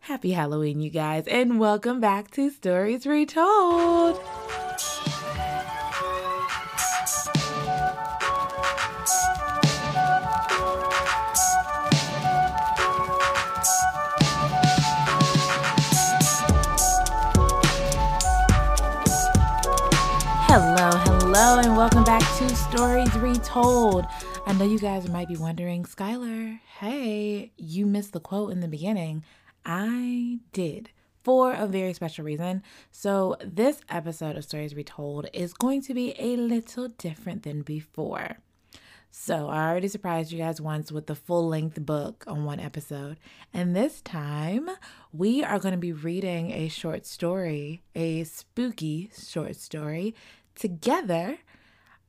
Happy Halloween, you guys, and welcome back to Stories Retold. Hello, hello, and welcome back to Stories Retold. I know you guys might be wondering, Skylar, hey, you missed the quote in the beginning. I did for a very special reason. So, this episode of Stories Retold is going to be a little different than before. So, I already surprised you guys once with the full length book on one episode. And this time, we are going to be reading a short story, a spooky short story together.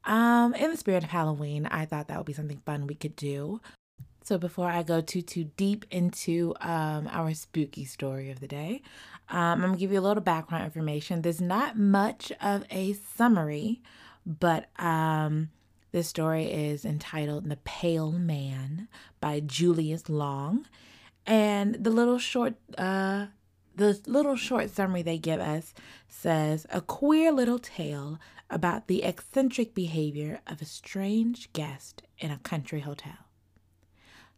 Um, in the spirit of Halloween, I thought that would be something fun we could do. So before I go too too deep into um, our spooky story of the day, um, I'm gonna give you a little background information. There's not much of a summary, but um, this story is entitled "The Pale Man" by Julius Long, and the little short uh, the little short summary they give us says a queer little tale about the eccentric behavior of a strange guest in a country hotel.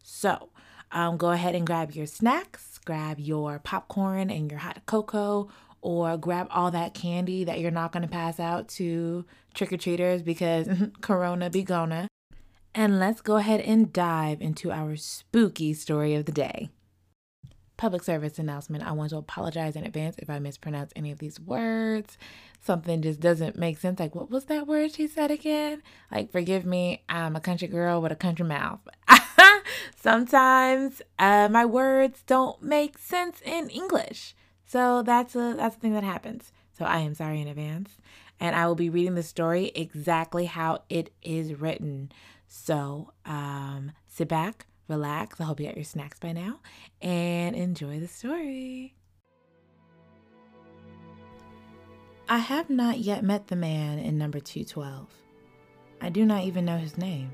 So, um, go ahead and grab your snacks, grab your popcorn and your hot cocoa, or grab all that candy that you're not going to pass out to trick or treaters because Corona be gonna. And let's go ahead and dive into our spooky story of the day. Public service announcement. I want to apologize in advance if I mispronounce any of these words. Something just doesn't make sense. Like, what was that word she said again? Like, forgive me, I'm a country girl with a country mouth. Sometimes uh, my words don't make sense in English. So that's a that's a thing that happens. So I am sorry in advance. And I will be reading the story exactly how it is written. So um, sit back, relax. I hope you got your snacks by now and enjoy the story. I have not yet met the man in number 212. I do not even know his name.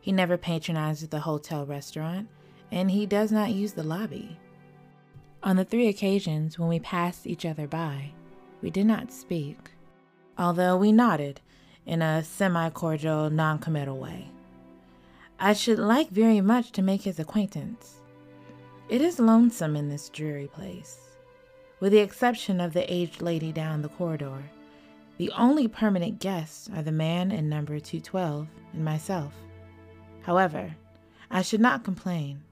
He never patronizes the hotel restaurant, and he does not use the lobby. On the three occasions when we passed each other by, we did not speak, although we nodded in a semi cordial, non committal way. I should like very much to make his acquaintance. It is lonesome in this dreary place. With the exception of the aged lady down the corridor, the only permanent guests are the man in number 212 and myself. However, I should not complain,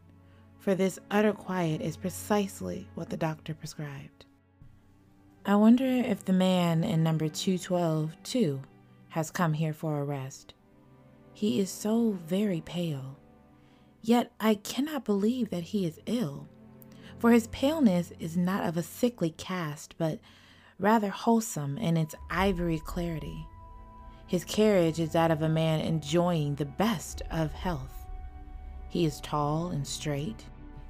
for this utter quiet is precisely what the doctor prescribed. I wonder if the man in number 212, too, has come here for a rest. He is so very pale. Yet I cannot believe that he is ill, for his paleness is not of a sickly cast, but rather wholesome in its ivory clarity. His carriage is that of a man enjoying the best of health. He is tall and straight.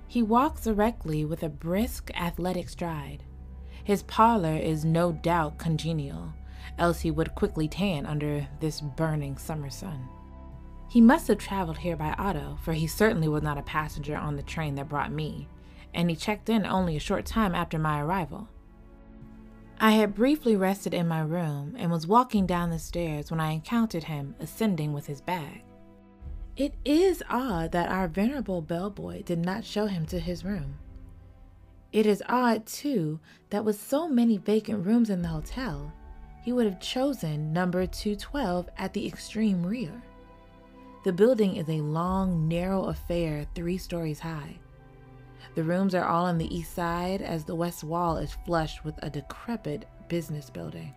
He walks erectly with a brisk, athletic stride. His pallor is no doubt congenial, else he would quickly tan under this burning summer sun. He must have traveled here by auto, for he certainly was not a passenger on the train that brought me, and he checked in only a short time after my arrival. I had briefly rested in my room and was walking down the stairs when I encountered him ascending with his bag. It is odd that our venerable bellboy did not show him to his room. It is odd, too, that with so many vacant rooms in the hotel, he would have chosen number 212 at the extreme rear. The building is a long, narrow affair three stories high. The rooms are all on the east side, as the west wall is flush with a decrepit business building.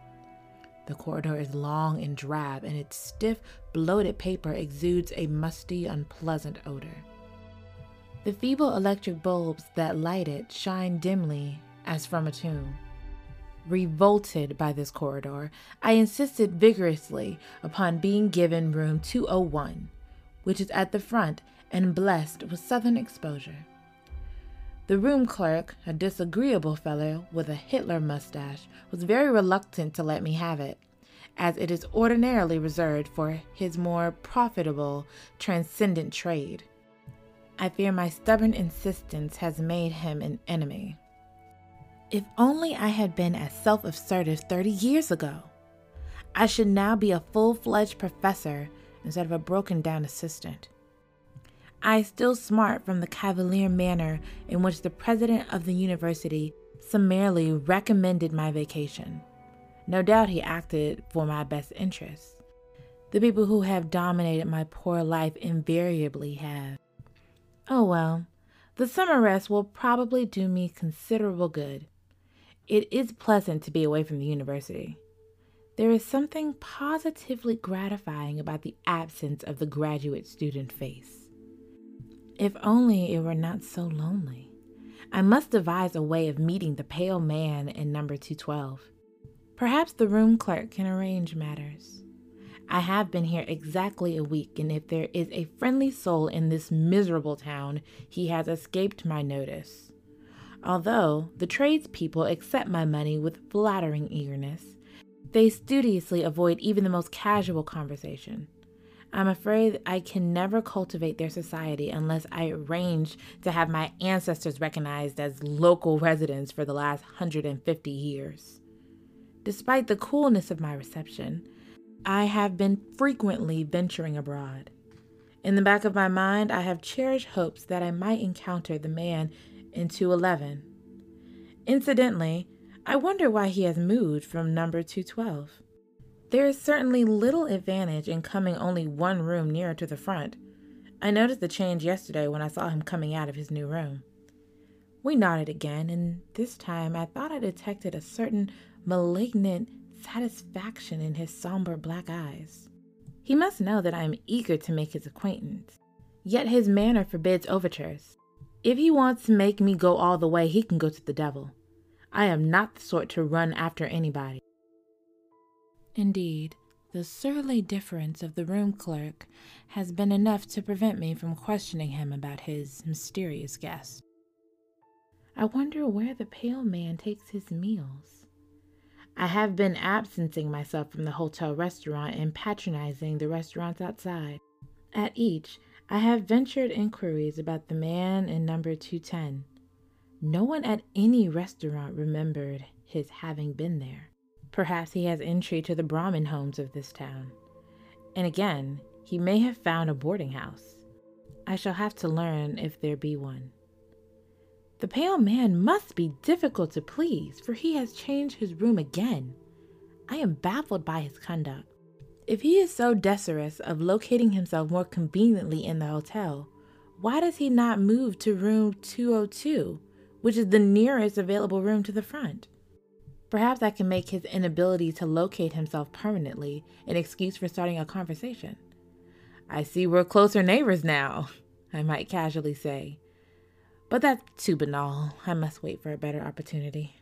The corridor is long and drab, and its stiff, bloated paper exudes a musty, unpleasant odor. The feeble electric bulbs that light it shine dimly as from a tomb. Revolted by this corridor, I insisted vigorously upon being given room 201, which is at the front and blessed with southern exposure. The room clerk, a disagreeable fellow with a Hitler mustache, was very reluctant to let me have it, as it is ordinarily reserved for his more profitable, transcendent trade. I fear my stubborn insistence has made him an enemy. If only I had been as self assertive 30 years ago. I should now be a full fledged professor instead of a broken down assistant. I still smart from the cavalier manner in which the president of the university summarily recommended my vacation. No doubt he acted for my best interests. The people who have dominated my poor life invariably have. Oh well, the summer rest will probably do me considerable good. It is pleasant to be away from the university. There is something positively gratifying about the absence of the graduate student face. If only it were not so lonely. I must devise a way of meeting the pale man in number 212. Perhaps the room clerk can arrange matters. I have been here exactly a week, and if there is a friendly soul in this miserable town, he has escaped my notice. Although the tradespeople accept my money with flattering eagerness, they studiously avoid even the most casual conversation. I'm afraid I can never cultivate their society unless I arrange to have my ancestors recognized as local residents for the last 150 years. Despite the coolness of my reception, I have been frequently venturing abroad. In the back of my mind, I have cherished hopes that I might encounter the man in 211. Incidentally, I wonder why he has moved from number 212. There is certainly little advantage in coming only one room nearer to the front. I noticed the change yesterday when I saw him coming out of his new room. We nodded again, and this time I thought I detected a certain malignant satisfaction in his somber black eyes. He must know that I am eager to make his acquaintance. Yet his manner forbids overtures. If he wants to make me go all the way, he can go to the devil. I am not the sort to run after anybody. Indeed, the surly difference of the room clerk has been enough to prevent me from questioning him about his mysterious guest. I wonder where the pale man takes his meals. I have been absenting myself from the hotel restaurant and patronizing the restaurants outside. At each, I have ventured inquiries about the man in number 210. No one at any restaurant remembered his having been there. Perhaps he has entry to the Brahmin homes of this town. And again, he may have found a boarding house. I shall have to learn if there be one. The pale man must be difficult to please, for he has changed his room again. I am baffled by his conduct. If he is so desirous of locating himself more conveniently in the hotel, why does he not move to room 202, which is the nearest available room to the front? Perhaps I can make his inability to locate himself permanently an excuse for starting a conversation. I see we're closer neighbors now, I might casually say. But that's too banal. I must wait for a better opportunity.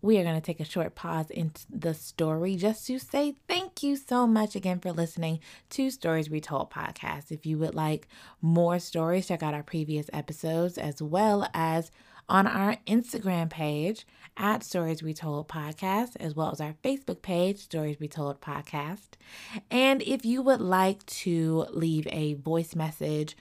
We are going to take a short pause in the story just to say thank you so much again for listening to Stories Retold podcast. If you would like more stories, check out our previous episodes as well as on our Instagram page at Stories Retold Podcast, as well as our Facebook page, Stories Retold Podcast. And if you would like to leave a voice message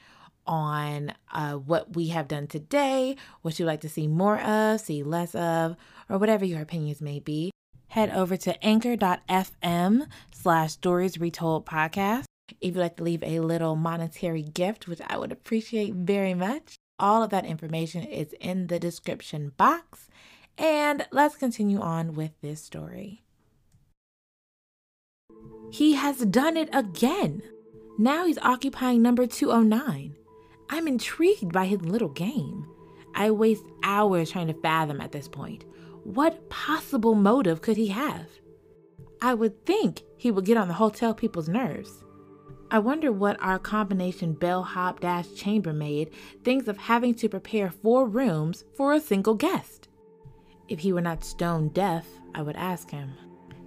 on uh, what we have done today, what you'd like to see more of, see less of, or whatever your opinions may be, head over to anchor.fm slash stories retold podcast. If you'd like to leave a little monetary gift, which I would appreciate very much, all of that information is in the description box. And let's continue on with this story. He has done it again. Now he's occupying number 209. I'm intrigued by his little game. I waste hours trying to fathom at this point. What possible motive could he have? I would think he would get on the hotel people's nerves. I wonder what our combination bellhop dash chambermaid thinks of having to prepare four rooms for a single guest. If he were not stone deaf, I would ask him.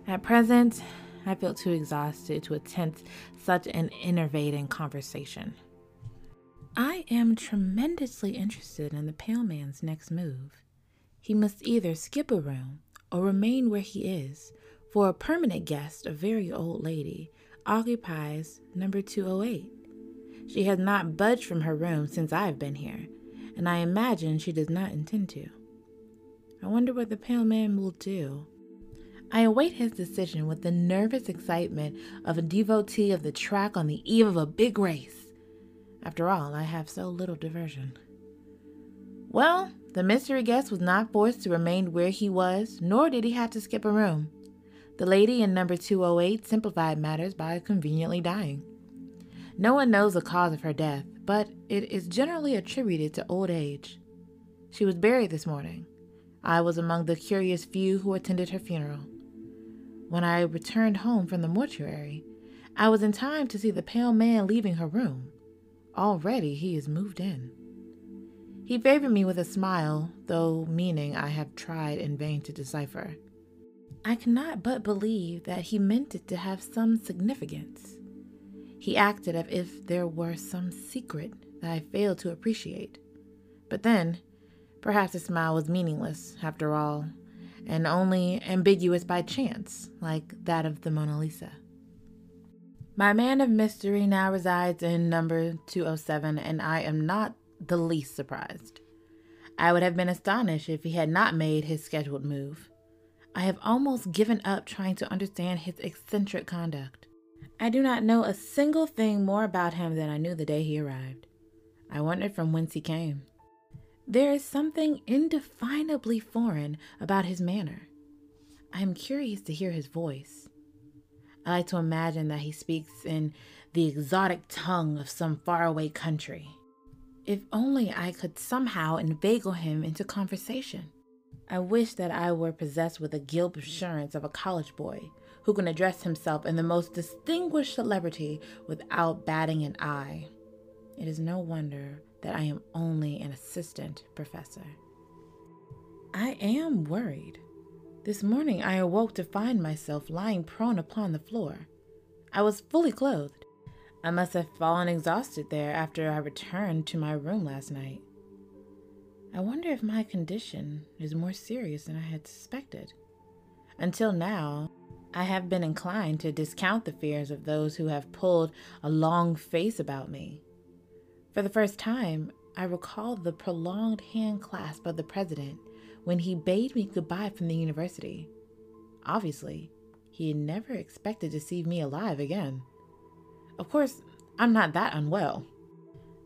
At present, I feel too exhausted to attempt such an enervating conversation. I am tremendously interested in the pale man's next move. He must either skip a room or remain where he is, for a permanent guest, a very old lady, occupies number 208. She has not budged from her room since I've been here, and I imagine she does not intend to. I wonder what the pale man will do. I await his decision with the nervous excitement of a devotee of the track on the eve of a big race. After all, I have so little diversion. Well, the mystery guest was not forced to remain where he was, nor did he have to skip a room. The lady in number 208 simplified matters by conveniently dying. No one knows the cause of her death, but it is generally attributed to old age. She was buried this morning. I was among the curious few who attended her funeral. When I returned home from the mortuary, I was in time to see the pale man leaving her room. Already he is moved in. He favored me with a smile, though meaning I have tried in vain to decipher. I cannot but believe that he meant it to have some significance. He acted as if there were some secret that I failed to appreciate. But then, perhaps the smile was meaningless, after all, and only ambiguous by chance, like that of the Mona Lisa. My man of mystery now resides in number 207, and I am not the least surprised. I would have been astonished if he had not made his scheduled move. I have almost given up trying to understand his eccentric conduct. I do not know a single thing more about him than I knew the day he arrived. I wondered from whence he came. There is something indefinably foreign about his manner. I am curious to hear his voice. I like to imagine that he speaks in the exotic tongue of some faraway country. If only I could somehow inveigle him into conversation. I wish that I were possessed with the guilt assurance of a college boy who can address himself in the most distinguished celebrity without batting an eye. It is no wonder that I am only an assistant professor. I am worried. This morning I awoke to find myself lying prone upon the floor. I was fully clothed. I must have fallen exhausted there after I returned to my room last night. I wonder if my condition is more serious than I had suspected. Until now, I have been inclined to discount the fears of those who have pulled a long face about me. For the first time, I recall the prolonged hand clasp of the president when he bade me goodbye from the university. Obviously, he had never expected to see me alive again. Of course, I'm not that unwell.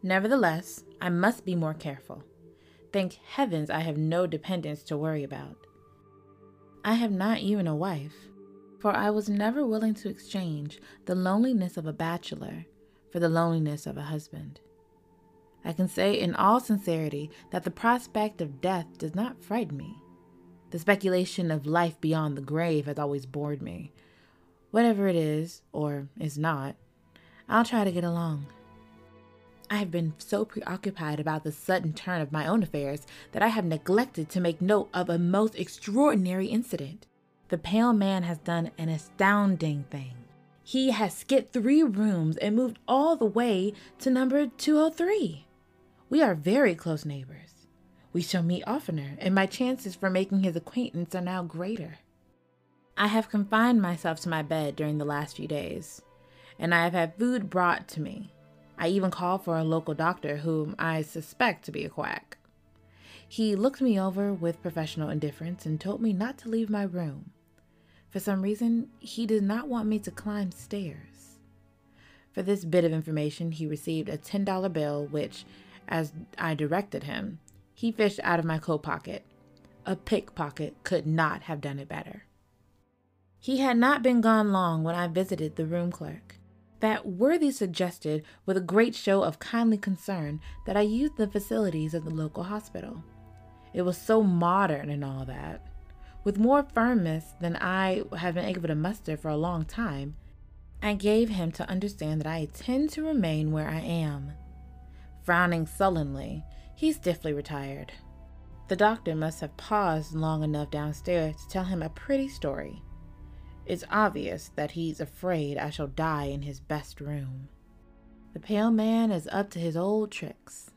Nevertheless, I must be more careful. Thank heavens I have no dependents to worry about. I have not even a wife, for I was never willing to exchange the loneliness of a bachelor for the loneliness of a husband. I can say in all sincerity that the prospect of death does not frighten me. The speculation of life beyond the grave has always bored me. Whatever it is, or is not, I'll try to get along. I have been so preoccupied about the sudden turn of my own affairs that I have neglected to make note of a most extraordinary incident. The pale man has done an astounding thing. He has skipped three rooms and moved all the way to number 203. We are very close neighbors. We shall meet oftener, and my chances for making his acquaintance are now greater. I have confined myself to my bed during the last few days, and I have had food brought to me. I even called for a local doctor whom I suspect to be a quack. He looked me over with professional indifference and told me not to leave my room. For some reason, he did not want me to climb stairs. For this bit of information, he received a $10 bill, which, as I directed him, he fished out of my coat pocket. A pickpocket could not have done it better. He had not been gone long when I visited the room clerk. That worthy suggested, with a great show of kindly concern, that I use the facilities of the local hospital. It was so modern and all that. With more firmness than I have been able to muster for a long time, I gave him to understand that I intend to remain where I am. Frowning sullenly, he stiffly retired. The doctor must have paused long enough downstairs to tell him a pretty story. It's obvious that he's afraid I shall die in his best room. The pale man is up to his old tricks.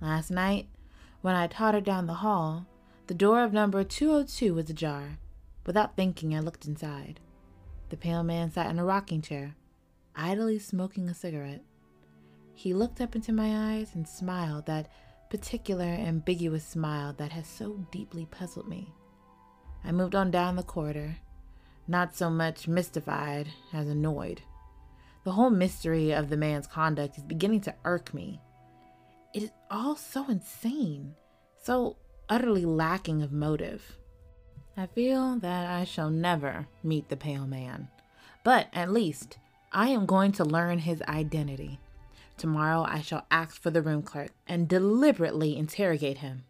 Last night, when I tottered down the hall, the door of number 202 was ajar. Without thinking, I looked inside. The pale man sat in a rocking chair, idly smoking a cigarette. He looked up into my eyes and smiled that particular ambiguous smile that has so deeply puzzled me. I moved on down the corridor, not so much mystified as annoyed. The whole mystery of the man's conduct is beginning to irk me. It is all so insane, so utterly lacking of motive. I feel that I shall never meet the pale man, but at least I am going to learn his identity. Tomorrow I shall ask for the room clerk and deliberately interrogate him.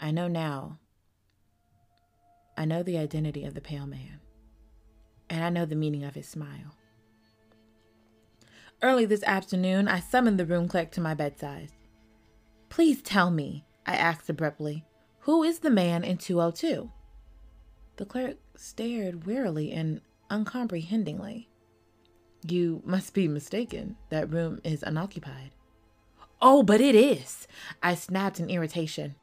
I know now. I know the identity of the pale man, and I know the meaning of his smile. Early this afternoon, I summoned the room clerk to my bedside. Please tell me, I asked abruptly, who is the man in 202? The clerk stared wearily and uncomprehendingly. You must be mistaken. That room is unoccupied. Oh, but it is! I snapped in irritation.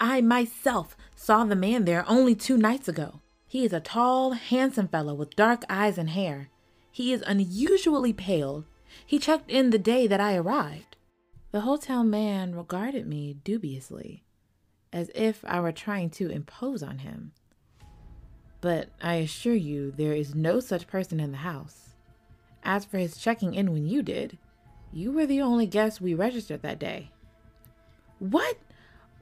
I myself saw the man there only two nights ago. He is a tall, handsome fellow with dark eyes and hair. He is unusually pale. He checked in the day that I arrived. The hotel man regarded me dubiously, as if I were trying to impose on him. But I assure you, there is no such person in the house. As for his checking in when you did, you were the only guest we registered that day. What?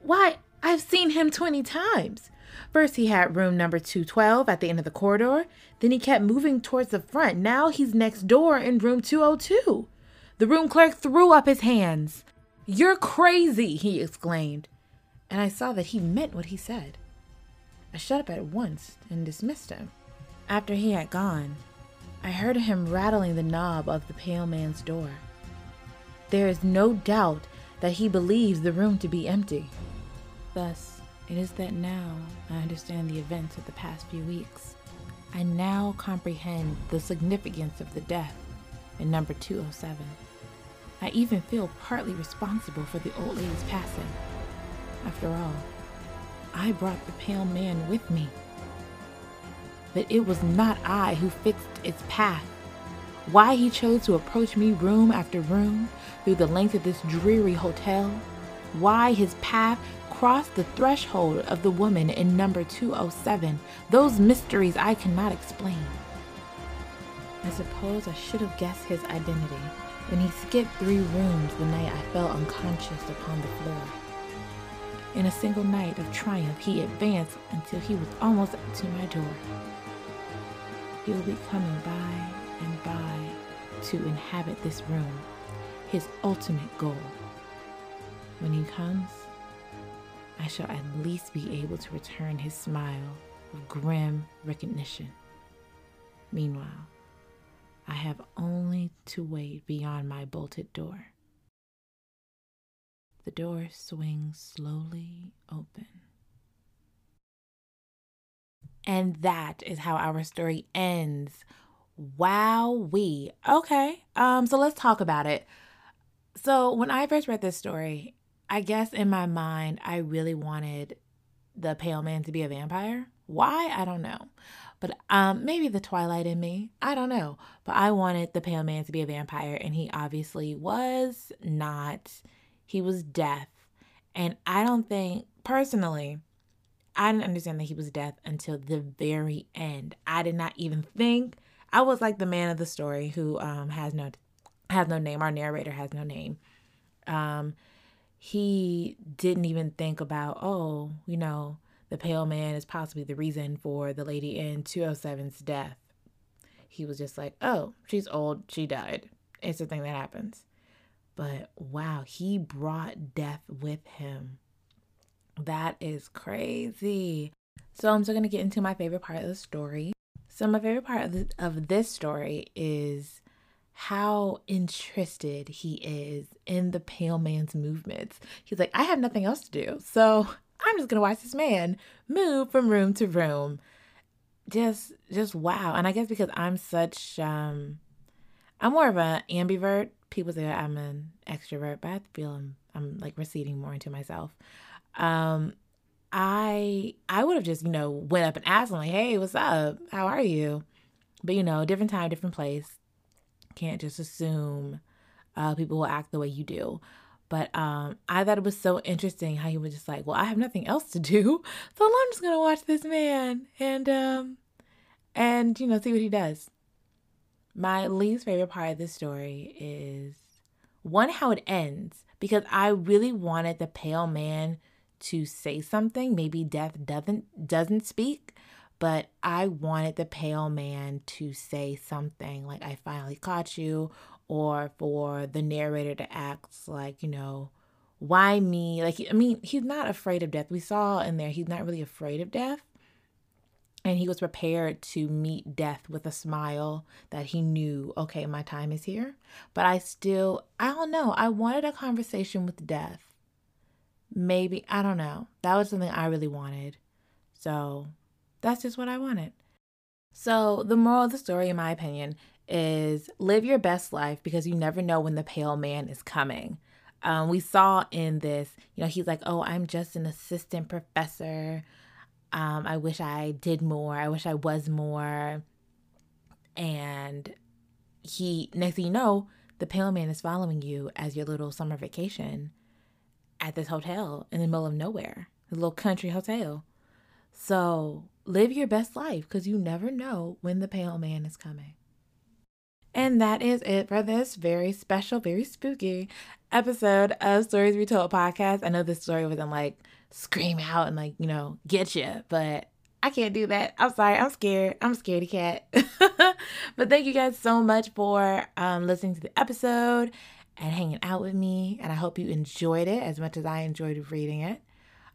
Why, I've seen him 20 times. First, he had room number 212 at the end of the corridor. Then he kept moving towards the front. Now he's next door in room 202. The room clerk threw up his hands. You're crazy, he exclaimed. And I saw that he meant what he said. I shut up at once and dismissed him. After he had gone, I heard him rattling the knob of the pale man's door. There is no doubt that he believes the room to be empty. Thus, it is that now I understand the events of the past few weeks. I now comprehend the significance of the death in number 207. I even feel partly responsible for the old lady's passing. After all, I brought the pale man with me that it was not I who fixed its path. Why he chose to approach me room after room through the length of this dreary hotel. Why his path crossed the threshold of the woman in number 207. Those mysteries I cannot explain. I suppose I should have guessed his identity when he skipped three rooms the night I fell unconscious upon the floor. In a single night of triumph, he advanced until he was almost to my door. He will be coming by and by to inhabit this room, his ultimate goal. When he comes, I shall at least be able to return his smile of grim recognition. Meanwhile, I have only to wait beyond my bolted door. The door swings slowly open. And that is how our story ends. Wow, we. Okay. Um so let's talk about it. So when I first read this story, I guess in my mind I really wanted the pale man to be a vampire. Why? I don't know. But um maybe the twilight in me. I don't know. But I wanted the pale man to be a vampire and he obviously was not. He was death. And I don't think personally I didn't understand that he was deaf until the very end. I did not even think. I was like the man of the story who um, has no has no name. Our narrator has no name. Um, he didn't even think about, oh, you know, the pale man is possibly the reason for the lady in 207's death. He was just like, oh, she's old, she died. It's a thing that happens. But wow, he brought death with him. That is crazy. So I'm still gonna get into my favorite part of the story. So my favorite part of, the, of this story is how interested he is in the pale man's movements. He's like, I have nothing else to do, so I'm just gonna watch this man move from room to room. Just, just wow. And I guess because I'm such, um, I'm more of an ambivert. People say I'm an extrovert, but I feel I'm, I'm like receding more into myself um, I I would have just you know went up and asked him like, "Hey, what's up? How are you?" But you know, different time, different place. Can't just assume uh, people will act the way you do. But um, I thought it was so interesting how he was just like, "Well, I have nothing else to do, so I'm just gonna watch this man and um, and you know see what he does." My least favorite part of this story is one how it ends because I really wanted the pale man to say something. Maybe death doesn't doesn't speak, but I wanted the pale man to say something like I finally caught you or for the narrator to act like, you know, why me? Like I mean, he's not afraid of death. We saw in there he's not really afraid of death. And he was prepared to meet death with a smile that he knew, okay, my time is here. But I still, I don't know, I wanted a conversation with death. Maybe, I don't know. That was something I really wanted. So that's just what I wanted. So, the moral of the story, in my opinion, is live your best life because you never know when the pale man is coming. Um, we saw in this, you know, he's like, oh, I'm just an assistant professor. Um, I wish I did more. I wish I was more. And he, next thing you know, the pale man is following you as your little summer vacation at this hotel in the middle of nowhere, a little country hotel. So live your best life because you never know when the pale man is coming. And that is it for this very special, very spooky episode of Stories Retold podcast. I know this story wasn't like scream out and like, you know, get you. But I can't do that. I'm sorry. I'm scared. I'm scaredy cat. but thank you guys so much for um, listening to the episode and hanging out with me. And I hope you enjoyed it as much as I enjoyed reading it.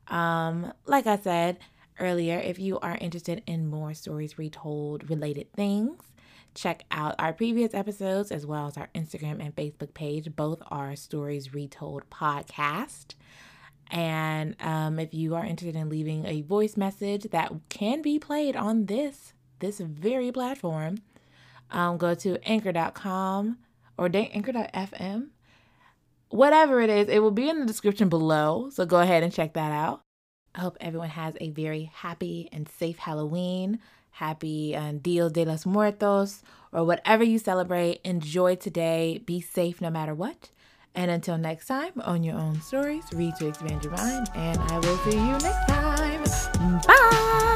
Um, like I said earlier, if you are interested in more stories retold related things, check out our previous episodes as well as our Instagram and Facebook page. Both are Stories Retold podcast. And um, if you are interested in leaving a voice message that can be played on this this very platform, um, go to anchor.com or anchor.fm. Whatever it is, it will be in the description below. So go ahead and check that out. I hope everyone has a very happy and safe Halloween. Happy uh, Dia de los Muertos, or whatever you celebrate. Enjoy today. Be safe no matter what. And until next time, own your own stories, read to expand your mind, and I will see you next time. Bye.